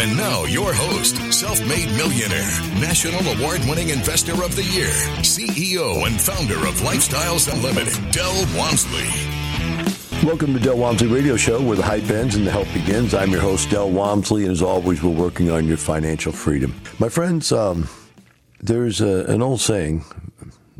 And now, your host, self made millionaire, national award winning investor of the year, CEO and founder of Lifestyles Unlimited, Del Walmsley. Welcome to Del Walmsley Radio Show, where the hype ends and the help begins. I'm your host, Del Walmsley, and as always, we're working on your financial freedom. My friends, um, there's a, an old saying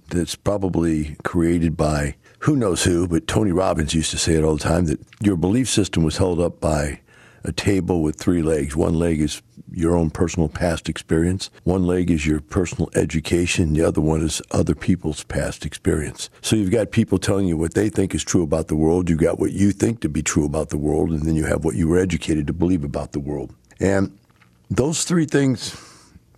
that's probably created by who knows who, but Tony Robbins used to say it all the time that your belief system was held up by a table with three legs. One leg is your own personal past experience. One leg is your personal education. The other one is other people's past experience. So you've got people telling you what they think is true about the world. You've got what you think to be true about the world. And then you have what you were educated to believe about the world. And those three things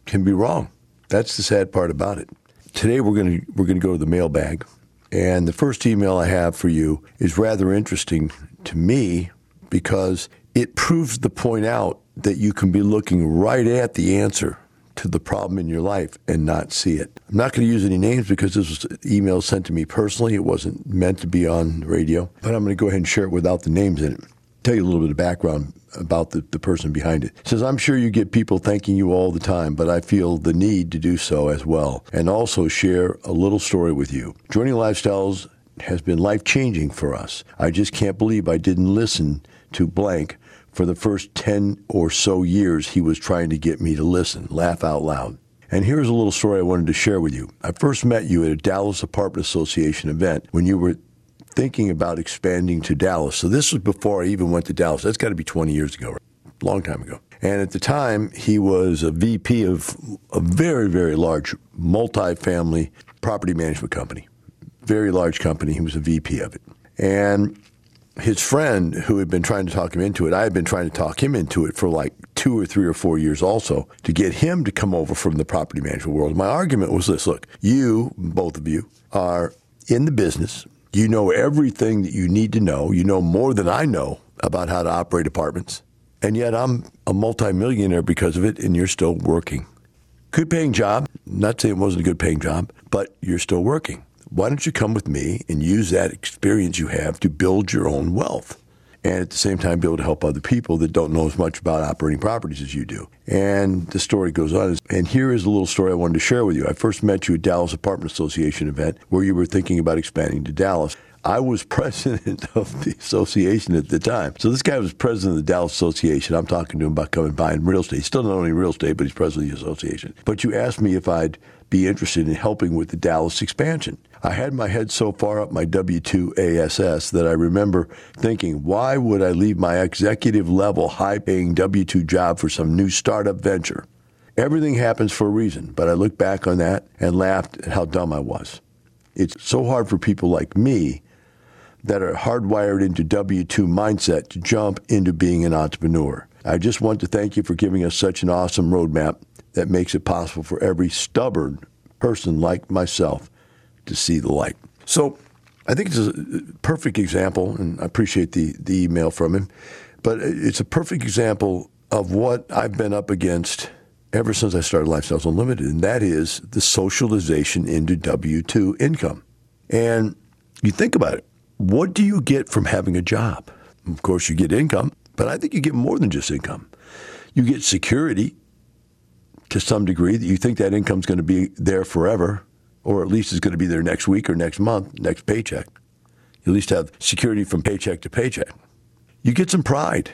can be wrong. That's the sad part about it. Today we're going to we're going to go to the mailbag. And the first email I have for you is rather interesting to me because it proves the point out that you can be looking right at the answer to the problem in your life and not see it. I'm not going to use any names because this was email sent to me personally. It wasn't meant to be on radio, but I'm going to go ahead and share it without the names in it. Tell you a little bit of background about the, the person behind it. it. Says, I'm sure you get people thanking you all the time, but I feel the need to do so as well and also share a little story with you. Joining Lifestyles has been life changing for us. I just can't believe I didn't listen to blank for the first 10 or so years, he was trying to get me to listen, laugh out loud. And here's a little story I wanted to share with you. I first met you at a Dallas Apartment Association event when you were thinking about expanding to Dallas. So this was before I even went to Dallas. That's got to be 20 years ago, right? long time ago. And at the time, he was a VP of a very, very large multi-family property management company. Very large company. He was a VP of it. And his friend who had been trying to talk him into it, I had been trying to talk him into it for like two or three or four years also to get him to come over from the property management world. My argument was this look, you, both of you, are in the business. You know everything that you need to know. You know more than I know about how to operate apartments. And yet I'm a multimillionaire because of it, and you're still working. Good paying job. Not saying it wasn't a good paying job, but you're still working why don't you come with me and use that experience you have to build your own wealth? And at the same time, be able to help other people that don't know as much about operating properties as you do. And the story goes on. And here is a little story I wanted to share with you. I first met you at Dallas Apartment Association event where you were thinking about expanding to Dallas. I was president of the association at the time. So this guy was president of the Dallas Association. I'm talking to him about coming buying real estate. He's still not only real estate, but he's president of the association. But you asked me if I'd be interested in helping with the Dallas expansion. I had my head so far up my W 2 ASS that I remember thinking, why would I leave my executive level, high paying W 2 job for some new startup venture? Everything happens for a reason, but I look back on that and laughed at how dumb I was. It's so hard for people like me that are hardwired into W 2 mindset to jump into being an entrepreneur. I just want to thank you for giving us such an awesome roadmap that makes it possible for every stubborn person like myself to see the light. So I think it's a perfect example, and I appreciate the, the email from him, but it's a perfect example of what I've been up against ever since I started Lifestyles Unlimited, and that is the socialization into W 2 income. And you think about it what do you get from having a job? Of course, you get income, but I think you get more than just income. You get security to some degree that you think that income's going to be there forever, or at least is going to be there next week or next month, next paycheck. You at least have security from paycheck to paycheck. You get some pride.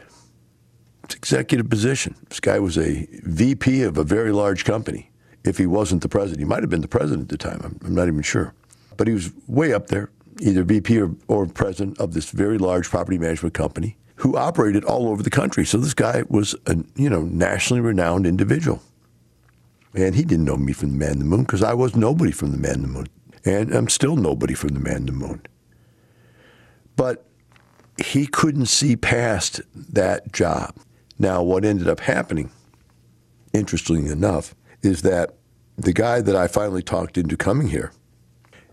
It's executive position. This guy was a VP of a very large company. If he wasn't the president, he might have been the president at the time. I'm, I'm not even sure. But he was way up there, either VP or, or president of this very large property management company who operated all over the country. So this guy was a you know nationally renowned individual. And he didn't know me from the man in the moon because I was nobody from the man in the moon. And I'm still nobody from the man in the moon. But he couldn't see past that job. Now, what ended up happening, interestingly enough, is that the guy that I finally talked into coming here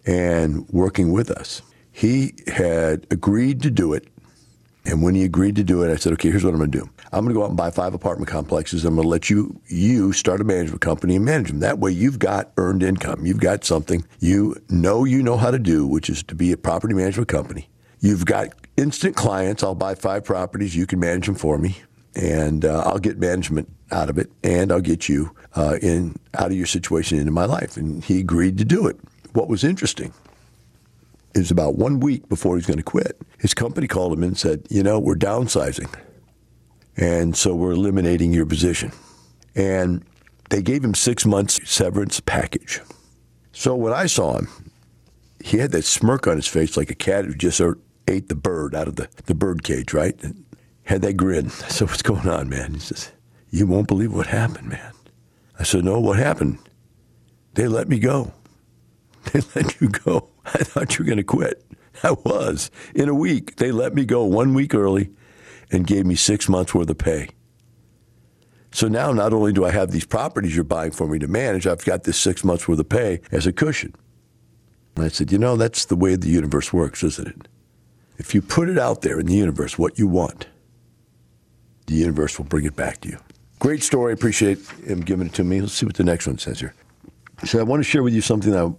and working with us. He had agreed to do it. And when he agreed to do it, I said, okay, here's what I'm going to do. I'm going to go out and buy five apartment complexes. I'm going to let you you start a management company and manage them. That way, you've got earned income. You've got something you know you know how to do, which is to be a property management company. You've got instant clients. I'll buy five properties. You can manage them for me, and uh, I'll get management out of it, and I'll get you uh, in out of your situation into my life. And he agreed to do it. What was interesting is about one week before he's going to quit, his company called him and said, "You know, we're downsizing, and so we're eliminating your position." And they gave him six months severance package. So when I saw him, he had that smirk on his face like a cat who just ate the bird out of the, the bird cage, right? And had that grin. I said, What's going on, man? He says, You won't believe what happened, man. I said, No, what happened? They let me go. They let you go. I thought you were going to quit. I was. In a week, they let me go one week early and gave me six months worth of pay. So now not only do I have these properties you're buying for me to manage, I've got this six months worth of pay as a cushion. And I said, you know, that's the way the universe works, isn't it? If you put it out there in the universe, what you want, the universe will bring it back to you. Great story. Appreciate him giving it to me. Let's see what the next one says here. So I want to share with you something I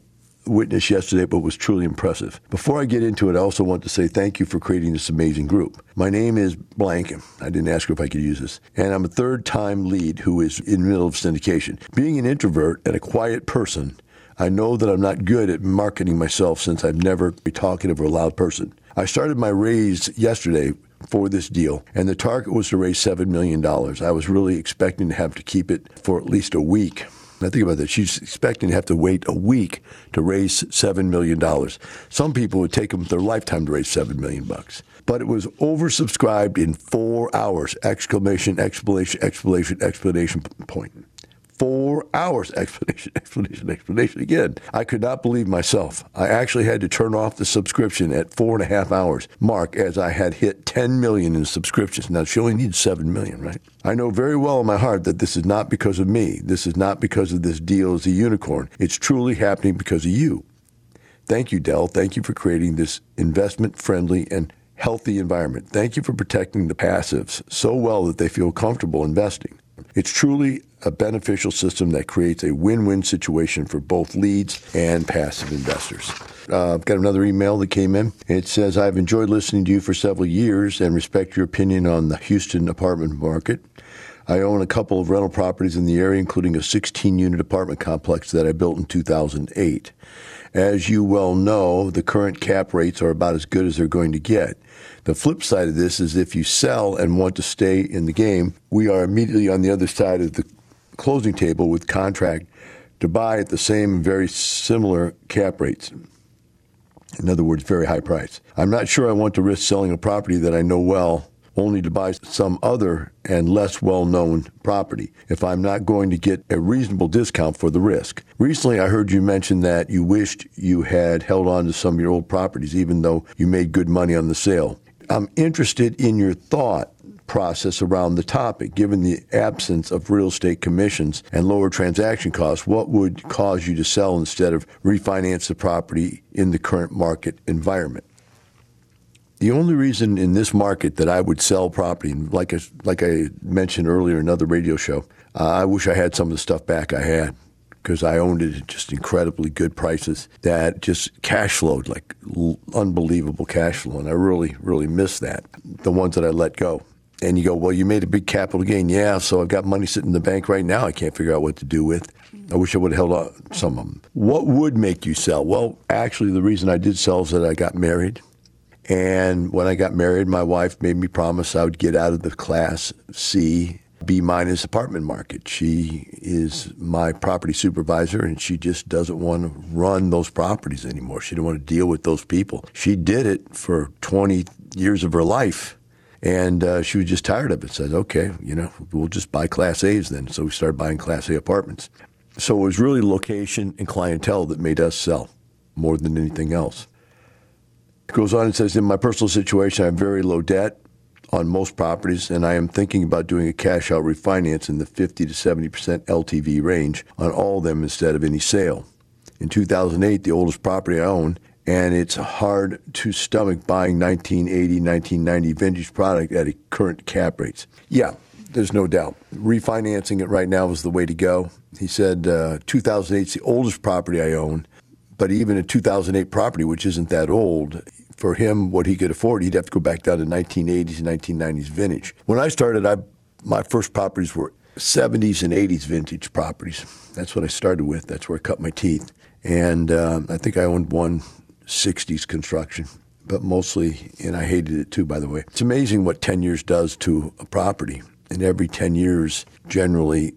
witnessed yesterday, but was truly impressive. Before I get into it, I also want to say thank you for creating this amazing group. My name is Blank. I didn't ask her if I could use this. And I'm a third time lead who is in the middle of syndication. Being an introvert and a quiet person, I know that I'm not good at marketing myself since I've never been talkative or a loud person. I started my raise yesterday for this deal, and the target was to raise $7 million. I was really expecting to have to keep it for at least a week. Now think about that. She's expecting to have to wait a week to raise seven million dollars. Some people would take them their lifetime to raise seven million bucks. But it was oversubscribed in four hours! Exclamation! Explanation! Explanation! Explanation point four hours. Explanation, explanation, explanation. Again, I could not believe myself. I actually had to turn off the subscription at four and a half hours mark as I had hit 10 million in subscriptions. Now, she only needs 7 million, right? I know very well in my heart that this is not because of me. This is not because of this deal as a unicorn. It's truly happening because of you. Thank you, Del. Thank you for creating this investment friendly and healthy environment. Thank you for protecting the passives so well that they feel comfortable investing. It's truly a beneficial system that creates a win-win situation for both leads and passive investors. Uh, I've got another email that came in. It says, I've enjoyed listening to you for several years and respect your opinion on the Houston apartment market. I own a couple of rental properties in the area, including a 16 unit apartment complex that I built in 2008. As you well know, the current cap rates are about as good as they're going to get. The flip side of this is if you sell and want to stay in the game, we are immediately on the other side of the closing table with contract to buy at the same very similar cap rates. In other words, very high price. I'm not sure I want to risk selling a property that I know well only to buy some other and less well known property if I'm not going to get a reasonable discount for the risk. Recently, I heard you mention that you wished you had held on to some of your old properties, even though you made good money on the sale. I'm interested in your thought process around the topic. Given the absence of real estate commissions and lower transaction costs, what would cause you to sell instead of refinance the property in the current market environment? The only reason in this market that I would sell property, like I, like I mentioned earlier in another radio show, uh, I wish I had some of the stuff back I had because I owned it at just incredibly good prices that just cash flowed like l- unbelievable cash flow. And I really, really miss that, the ones that I let go. And you go, well, you made a big capital gain. Yeah, so I've got money sitting in the bank right now I can't figure out what to do with. I wish I would have held on some of them. What would make you sell? Well, actually, the reason I did sell is that I got married. And when I got married, my wife made me promise I would get out of the Class C, B minus apartment market. She is my property supervisor, and she just doesn't want to run those properties anymore. She didn't want to deal with those people. She did it for 20 years of her life and uh, she was just tired of it. Said, okay, you know, we'll just buy Class A's then. So we started buying Class A apartments. So it was really location and clientele that made us sell more than anything else. Goes on and says, in my personal situation, I have very low debt on most properties, and I am thinking about doing a cash out refinance in the 50 to 70% LTV range on all of them instead of any sale. in 2008, the oldest property I own, and it's hard to stomach buying 1980, 1990 vintage product at current cap rates. Yeah, there's no doubt. Refinancing it right now is the way to go. He said uh, 2008 is the oldest property I own, but even a 2008 property, which isn't that old, for him, what he could afford, he'd have to go back down to 1980s and 1990s vintage. When I started, I my first properties were 70s and 80s vintage properties. That's what I started with. That's where I cut my teeth. And uh, I think I owned one 60s construction, but mostly, and I hated it too, by the way. It's amazing what 10 years does to a property. And every 10 years, generally,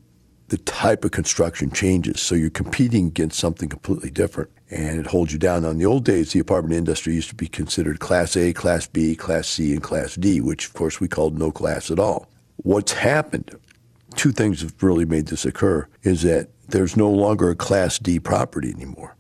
the type of construction changes. So you're competing against something completely different and it holds you down. Now, in the old days, the apartment industry used to be considered Class A, Class B, Class C, and Class D, which of course we called no class at all. What's happened, two things have really made this occur, is that there's no longer a Class D property anymore.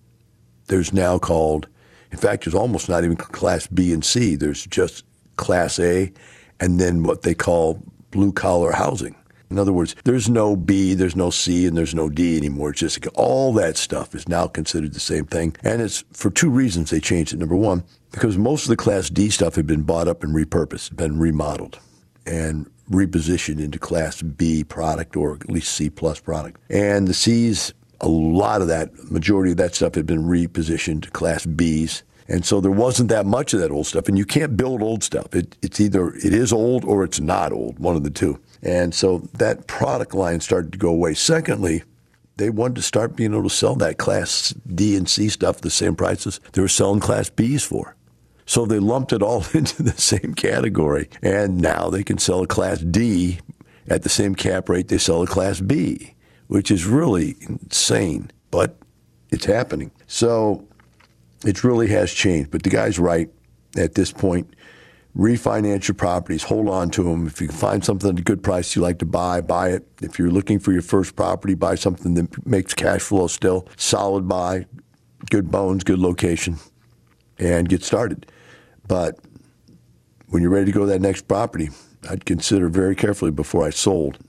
There's now called, in fact, there's almost not even Class B and C. There's just Class A and then what they call blue collar housing. In other words, there's no B, there's no C, and there's no D anymore. It's just all that stuff is now considered the same thing. And it's for two reasons they changed it. Number one, because most of the Class D stuff had been bought up and repurposed, been remodeled and repositioned into Class B product or at least C plus product. And the C's, a lot of that, majority of that stuff had been repositioned to Class B's. And so there wasn't that much of that old stuff. And you can't build old stuff. It, it's either it is old or it's not old, one of the two. And so that product line started to go away. Secondly, they wanted to start being able to sell that Class D and C stuff at the same prices they were selling Class Bs for. So they lumped it all into the same category. And now they can sell a Class D at the same cap rate they sell a Class B, which is really insane, but it's happening. So it really has changed. But the guy's right at this point refinance your properties, hold on to them. If you can find something at a good price you like to buy, buy it. If you're looking for your first property, buy something that makes cash flow still, solid buy, good bones, good location, and get started. But when you're ready to go to that next property, I'd consider very carefully before I sold.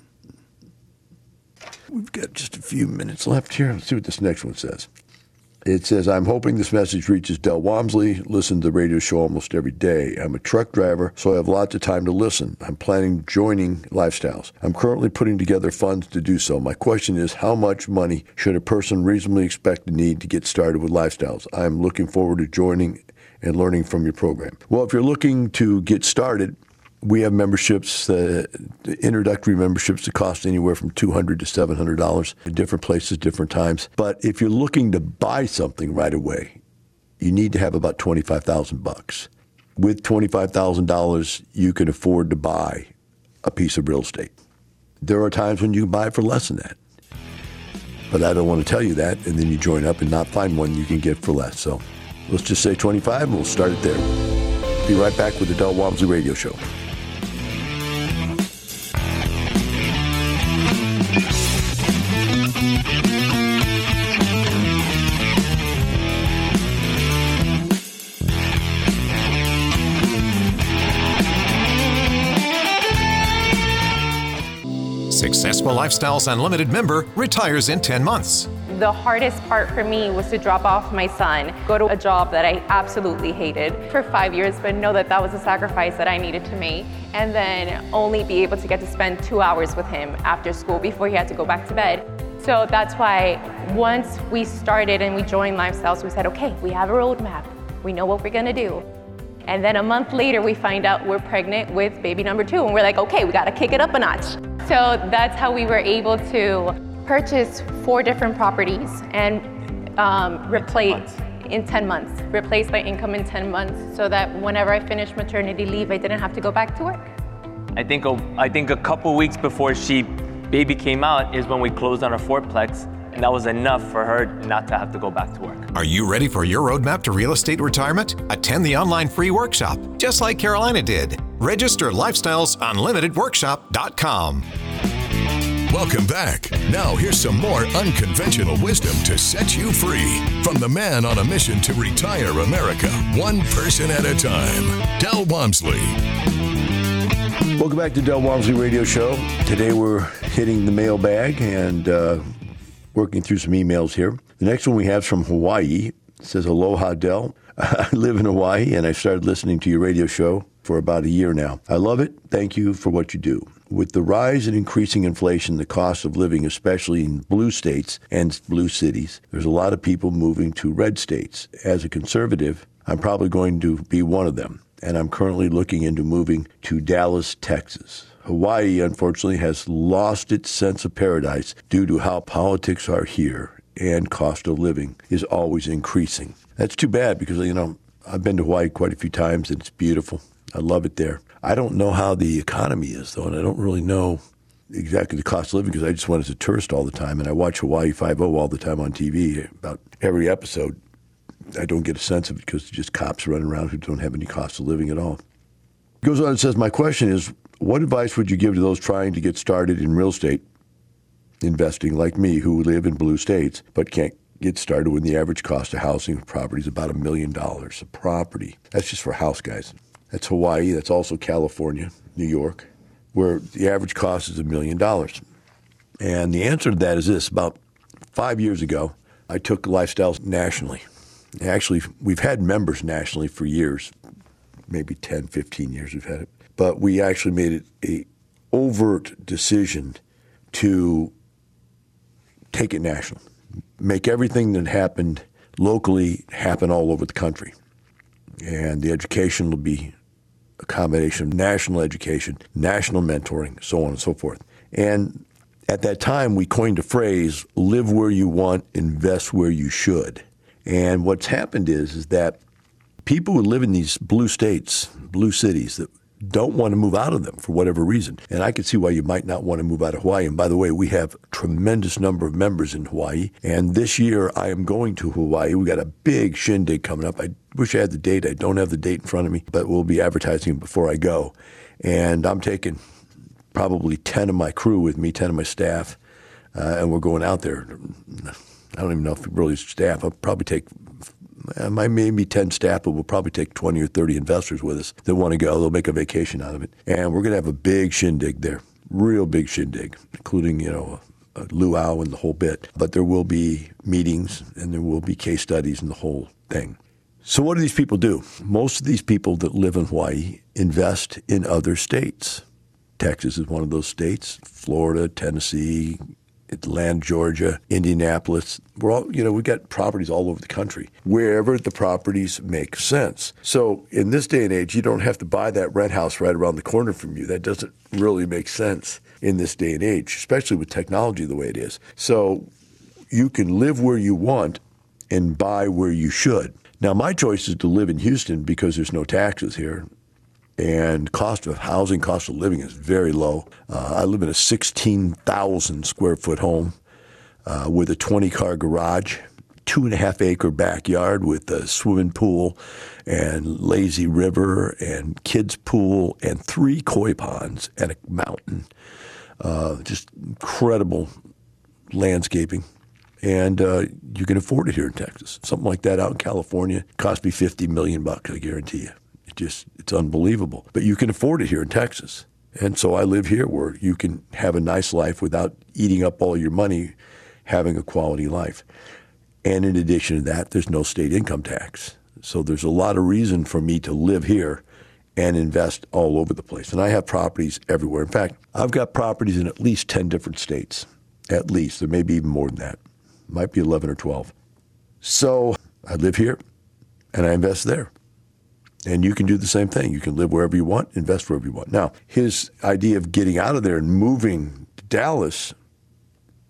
We've got just a few minutes left here. Let's see what this next one says. It says, I'm hoping this message reaches Del Walmsley. Listen to the radio show almost every day. I'm a truck driver, so I have lots of time to listen. I'm planning joining Lifestyles. I'm currently putting together funds to do so. My question is, how much money should a person reasonably expect to need to get started with Lifestyles? I'm looking forward to joining and learning from your program. Well, if you're looking to get started, we have memberships, uh, introductory memberships that cost anywhere from $200 to $700 in different places, different times. But if you're looking to buy something right away, you need to have about 25000 bucks. With $25,000, you can afford to buy a piece of real estate. There are times when you buy it for less than that. But I don't want to tell you that, and then you join up and not find one you can get for less. So let's just say 25 and we'll start it there. Be right back with the Del Walmsley Radio Show. Successful Lifestyles Unlimited member retires in 10 months. The hardest part for me was to drop off my son, go to a job that I absolutely hated for five years, but know that that was a sacrifice that I needed to make, and then only be able to get to spend two hours with him after school before he had to go back to bed. So that's why once we started and we joined Lifestyles, we said, okay, we have a roadmap. We know what we're gonna do. And then a month later, we find out we're pregnant with baby number two. And we're like, okay, we gotta kick it up a notch. So that's how we were able to purchase four different properties and um, replace in 10 months, replace my income in 10 months so that whenever I finished maternity leave, I didn't have to go back to work. I think a, I think a couple weeks before she baby came out is when we closed on our fourplex and that was enough for her not to have to go back to work. Are you ready for your roadmap to real estate retirement? Attend the online free workshop, just like Carolina did. Register lifestylesunlimitedworkshop.com. Welcome back. Now, here's some more unconventional wisdom to set you free from the man on a mission to retire America, one person at a time, Del Walmsley. Welcome back to Del Walmsley Radio Show. Today we're hitting the mailbag and uh, working through some emails here. The next one we have is from Hawaii. It says, Aloha, Del. I live in Hawaii and I started listening to your radio show for about a year now. I love it. Thank you for what you do. With the rise in increasing inflation, the cost of living, especially in blue states and blue cities, there's a lot of people moving to red states. As a conservative, I'm probably going to be one of them, and I'm currently looking into moving to Dallas, Texas. Hawaii, unfortunately, has lost its sense of paradise due to how politics are here and cost of living is always increasing. That's too bad because, you know, I've been to Hawaii quite a few times and it's beautiful. I love it there. I don't know how the economy is, though, and I don't really know exactly the cost of living because I just went as a tourist all the time and I watch Hawaii 5 all the time on TV, about every episode. I don't get a sense of it because just cops running around who don't have any cost of living at all. It goes on and says, My question is, what advice would you give to those trying to get started in real estate investing like me who live in blue states but can't get started when the average cost of housing property is about a million dollars a property? That's just for house guys. That's Hawaii. That's also California, New York, where the average cost is a million dollars. And the answer to that is this about five years ago, I took Lifestyles nationally. Actually, we've had members nationally for years, maybe 10, 15 years we've had it. But we actually made it a overt decision to take it national, make everything that happened locally happen all over the country. And the education will be combination of national education, national mentoring, so on and so forth. And at that time, we coined a phrase live where you want, invest where you should. And what's happened is, is that people who live in these blue states, blue cities that don't want to move out of them for whatever reason. And I can see why you might not want to move out of Hawaii. And by the way, we have tremendous number of members in Hawaii. And this year I am going to Hawaii. We got a big shindig coming up. I wish I had the date. I don't have the date in front of me, but we'll be advertising it before I go. And I'm taking probably 10 of my crew with me, 10 of my staff, uh, and we're going out there. I don't even know if really staff. I'll probably take Um, my maybe 10 staff, but we'll probably take 20 or 30 investors with us that want to go. They'll make a vacation out of it. And we're going to have a big shindig there, real big shindig, including, you know, a luau and the whole bit. But there will be meetings and there will be case studies and the whole thing. So, what do these people do? Most of these people that live in Hawaii invest in other states. Texas is one of those states, Florida, Tennessee, Atlanta, Georgia, Indianapolis. We're all, you know, we've got properties all over the country, wherever the properties make sense. So in this day and age, you don't have to buy that rent house right around the corner from you. That doesn't really make sense in this day and age, especially with technology the way it is. So you can live where you want and buy where you should. Now, my choice is to live in Houston because there's no taxes here and cost of housing, cost of living is very low. Uh, I live in a 16,000 square foot home uh, with a 20 car garage, two and a half acre backyard with a swimming pool and lazy river and kids pool and three koi ponds and a mountain. Uh, just incredible landscaping. And uh, you can afford it here in Texas. Something like that out in California cost me 50 million bucks, I guarantee you. It just it's unbelievable. But you can afford it here in Texas. And so I live here where you can have a nice life without eating up all your money having a quality life. And in addition to that, there's no state income tax. So there's a lot of reason for me to live here and invest all over the place. And I have properties everywhere. In fact, I've got properties in at least 10 different states. At least. There may be even more than that. Might be 11 or 12. So I live here and I invest there. And you can do the same thing. You can live wherever you want, invest wherever you want. Now, his idea of getting out of there and moving to Dallas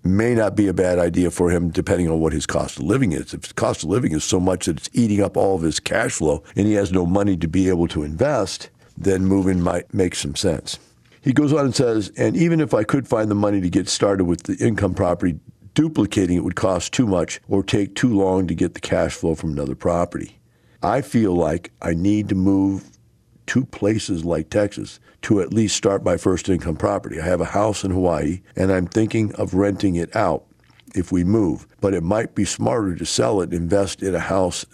may not be a bad idea for him depending on what his cost of living is. If his cost of living is so much that it's eating up all of his cash flow and he has no money to be able to invest, then moving might make some sense. He goes on and says, and even if I could find the money to get started with the income property, duplicating it would cost too much or take too long to get the cash flow from another property. I feel like I need to move to places like Texas to at least start my first income property. I have a house in Hawaii and I'm thinking of renting it out if we move, but it might be smarter to sell it, invest in a house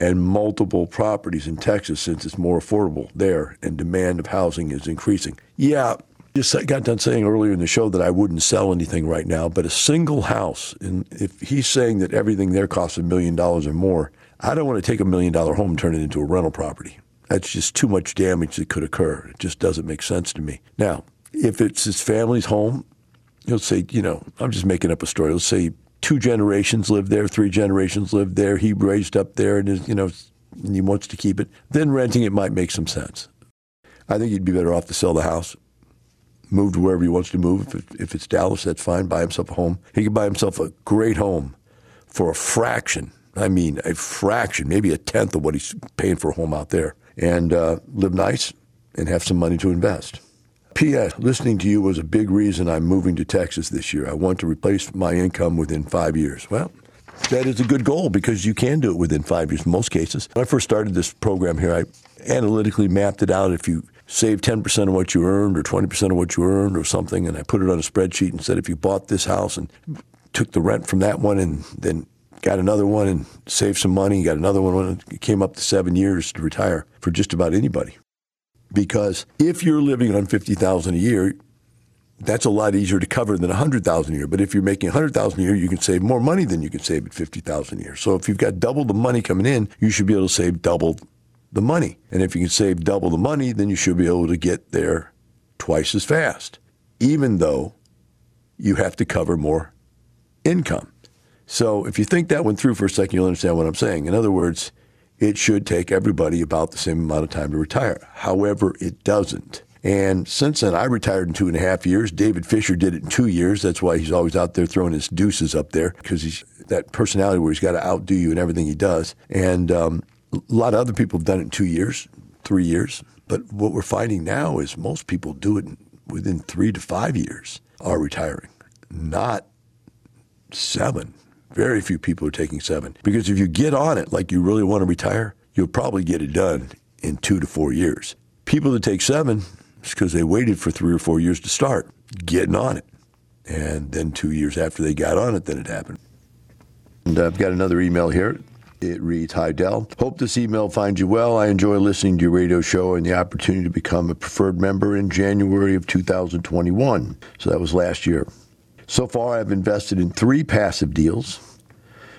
and multiple properties in Texas since it's more affordable there and demand of housing is increasing. Yeah, Just got done saying earlier in the show that I wouldn't sell anything right now, but a single house, and if he's saying that everything there costs a million dollars or more, I don't want to take a million dollar home and turn it into a rental property. That's just too much damage that could occur. It just doesn't make sense to me. Now, if it's his family's home, he'll say, you know, I'm just making up a story. Let's say two generations lived there, three generations lived there. He raised up there, and is, you know, and he wants to keep it. Then renting it might make some sense. I think he'd be better off to sell the house, move to wherever he wants to move. If, if it's Dallas, that's fine. Buy himself a home. He could buy himself a great home for a fraction. I mean, a fraction, maybe a tenth of what he's paying for a home out there, and uh, live nice and have some money to invest. P.S. Listening to you was a big reason I'm moving to Texas this year. I want to replace my income within five years. Well, that is a good goal because you can do it within five years in most cases. When I first started this program here, I analytically mapped it out. If you save 10% of what you earned or 20% of what you earned or something, and I put it on a spreadsheet and said if you bought this house and took the rent from that one and then got another one and saved some money, got another one, it came up to seven years to retire for just about anybody because if you're living on 50,000 a year, that's a lot easier to cover than 100,000 a year. But if you're making 100,000 a year, you can save more money than you can save at 50,000 a year. So if you've got double the money coming in, you should be able to save double the money. And if you can save double the money, then you should be able to get there twice as fast, even though you have to cover more income. So if you think that went through for a second, you'll understand what I'm saying. In other words, it should take everybody about the same amount of time to retire. However, it doesn't. And since then, I retired in two and a half years. David Fisher did it in two years. That's why he's always out there throwing his deuces up there because he's that personality where he's got to outdo you in everything he does. And um, a lot of other people have done it in two years, three years. But what we're finding now is most people do it within three to five years are retiring, not seven. Very few people are taking seven. Because if you get on it like you really want to retire, you'll probably get it done in two to four years. People that take seven, it's because they waited for three or four years to start getting on it. And then two years after they got on it, then it happened. And I've got another email here. It reads Hi, Del. Hope this email finds you well. I enjoy listening to your radio show and the opportunity to become a preferred member in January of 2021. So that was last year. So far, I've invested in three passive deals.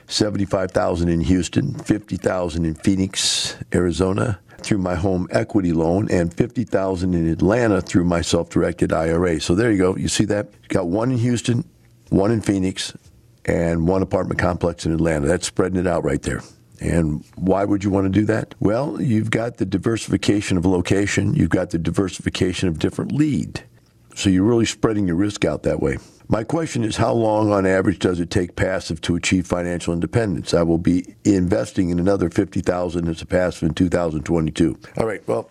75,000 in Houston, 50,000 in Phoenix, Arizona through my home equity loan and 50,000 in Atlanta through my self-directed IRA. So there you go. You see that? You got one in Houston, one in Phoenix, and one apartment complex in Atlanta. That's spreading it out right there. And why would you want to do that? Well, you've got the diversification of location, you've got the diversification of different lead. So you're really spreading your risk out that way. My question is how long on average does it take passive to achieve financial independence? I will be investing in another 50,000 as a passive in 2022. All right, well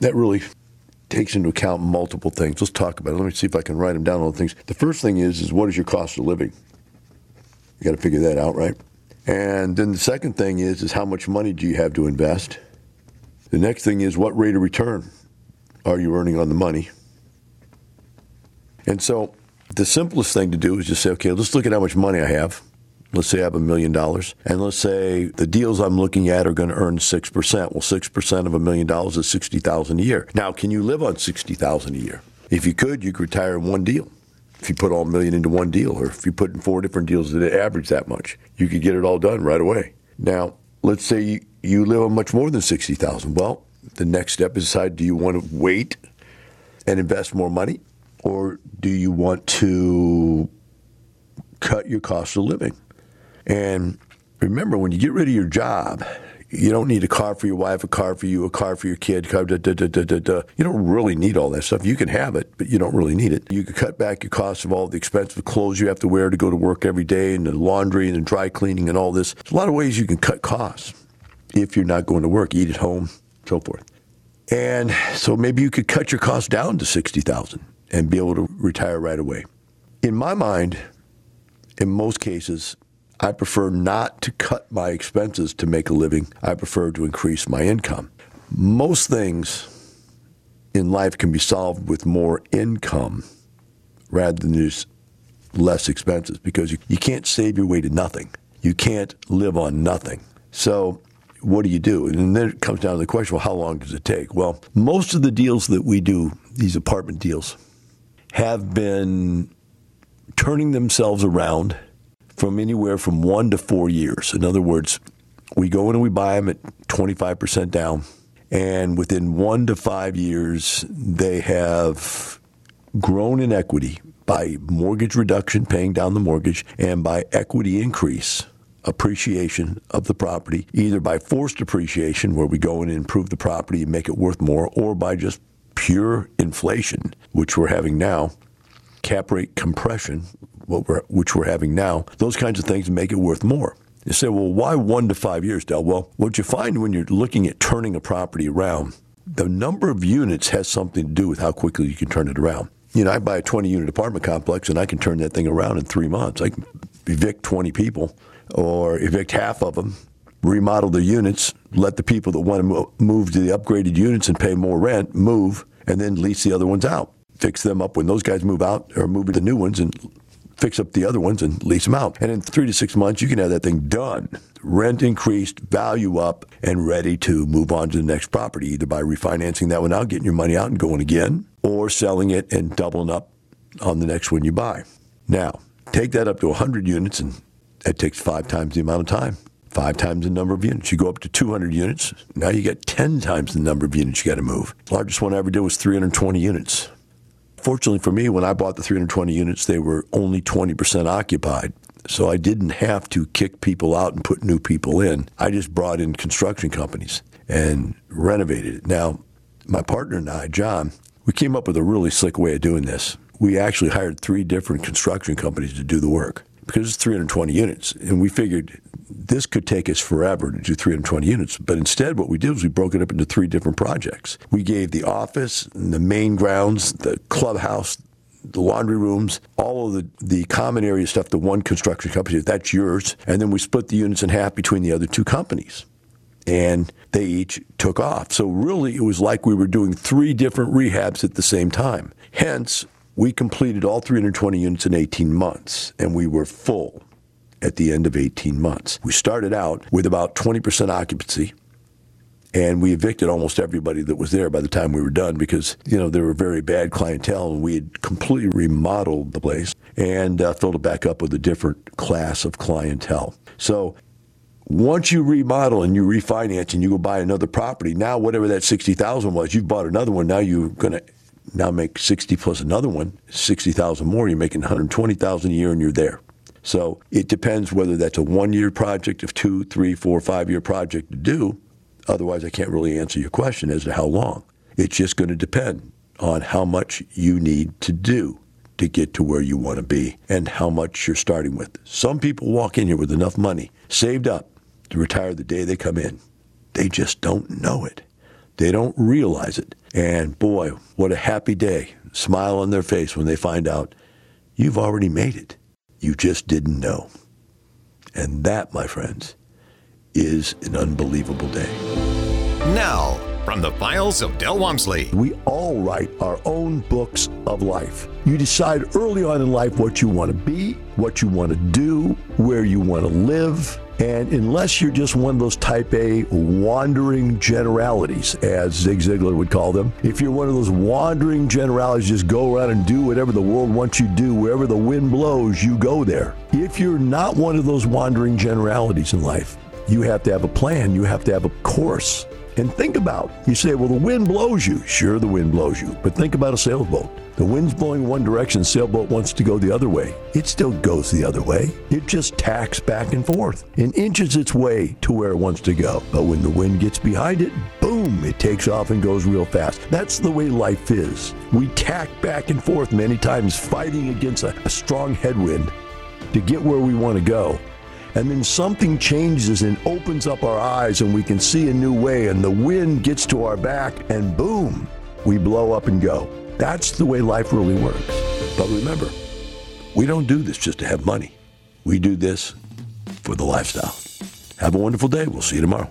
that really takes into account multiple things. Let's talk about it. Let me see if I can write them down all the things. The first thing is is what is your cost of living? You got to figure that out, right? And then the second thing is is how much money do you have to invest? The next thing is what rate of return are you earning on the money? And so the simplest thing to do is just say, okay, let's look at how much money I have. Let's say I have a million dollars, and let's say the deals I'm looking at are going to earn six percent. Well, six percent of a million dollars is sixty thousand a year. Now, can you live on sixty thousand a year? If you could, you could retire in one deal. If you put all a million into one deal, or if you put in four different deals that average that much, you could get it all done right away. Now, let's say you, live on much more than sixty thousand. Well, the next step is decide: do you want to wait and invest more money, or do you want to cut your cost of living? And remember, when you get rid of your job, you don't need a car for your wife, a car for you, a car for your kid. Car, da, da, da, you don't really need all that stuff. You can have it, but you don't really need it. You can cut back your costs of all the expensive clothes you have to wear to go to work every day, and the laundry and the dry cleaning and all this. There's a lot of ways you can cut costs if you're not going to work, eat at home, so forth. And so maybe you could cut your costs down to sixty thousand and be able to retire right away. In my mind, in most cases, I prefer not to cut my expenses to make a living. I prefer to increase my income. Most things in life can be solved with more income rather than just less expenses because you, you can't save your way to nothing. You can't live on nothing. So what do you do? And then it comes down to the question, well, how long does it take? Well, most of the deals that we do these apartment deals, have been turning themselves around from anywhere from one to four years. In other words, we go in and we buy them at 25% down, and within one to five years, they have grown in equity by mortgage reduction, paying down the mortgage, and by equity increase appreciation of the property, either by forced appreciation, where we go in and improve the property and make it worth more, or by just pure inflation, which we're having now, cap rate compression, we're, which we're having now. Those kinds of things make it worth more. You say, well, why one to five years, Del? Well, what you find when you're looking at turning a property around, the number of units has something to do with how quickly you can turn it around. You know, I buy a 20 unit apartment complex and I can turn that thing around in three months. I can evict 20 people or evict half of them, remodel the units, let the people that want to move to the upgraded units and pay more rent move, and then lease the other ones out. Fix them up when those guys move out or move to the new ones and fix up the other ones and lease them out. And in three to six months, you can have that thing done. Rent increased, value up, and ready to move on to the next property, either by refinancing that one out, getting your money out and going again, or selling it and doubling up on the next one you buy. Now, take that up to 100 units and that takes five times the amount of time, five times the number of units. You go up to 200 units, now you get 10 times the number of units you got to move. The largest one I ever did was 320 units. Fortunately for me, when I bought the 320 units, they were only 20% occupied. So I didn't have to kick people out and put new people in. I just brought in construction companies and renovated it. Now, my partner and I, John, we came up with a really slick way of doing this. We actually hired three different construction companies to do the work because it's 320 units. And we figured this could take us forever to do 320 units. But instead, what we did was we broke it up into three different projects. We gave the office, the main grounds, the clubhouse, the laundry rooms, all of the, the common area stuff to one construction company. That's yours. And then we split the units in half between the other two companies. And they each took off. So really, it was like we were doing three different rehabs at the same time. Hence, we completed all 320 units in 18 months, and we were full at the end of 18 months. We started out with about 20% occupancy, and we evicted almost everybody that was there by the time we were done because you know they were very bad clientele, and we had completely remodeled the place and uh, filled it back up with a different class of clientele. So once you remodel and you refinance and you go buy another property, now whatever that sixty thousand was, you've bought another one. Now you're going to now make 60 plus another one, 60,000 more, you're making 120,000 a year and you're there. So it depends whether that's a one year project, of two, three, four, five year project to do. Otherwise, I can't really answer your question as to how long. It's just going to depend on how much you need to do to get to where you want to be and how much you're starting with. Some people walk in here with enough money saved up to retire the day they come in. They just don't know it. They don't realize it. And boy, what a happy day. Smile on their face when they find out you've already made it. You just didn't know. And that, my friends, is an unbelievable day. Now, from the files of Del Walmsley. We all write our own books of life. You decide early on in life what you want to be, what you want to do, where you want to live, and unless you're just one of those type A wandering generalities, as Zig Ziglar would call them, if you're one of those wandering generalities, just go around and do whatever the world wants you to do, wherever the wind blows, you go there. If you're not one of those wandering generalities in life, you have to have a plan, you have to have a course. And think about, you say, well, the wind blows you. Sure, the wind blows you, but think about a sailboat. The wind's blowing one direction, sailboat wants to go the other way. It still goes the other way. It just tacks back and forth and inches its way to where it wants to go. But when the wind gets behind it, boom, it takes off and goes real fast. That's the way life is. We tack back and forth many times, fighting against a, a strong headwind to get where we want to go. And then something changes and opens up our eyes, and we can see a new way, and the wind gets to our back, and boom, we blow up and go. That's the way life really works. But remember, we don't do this just to have money. We do this for the lifestyle. Have a wonderful day. We'll see you tomorrow.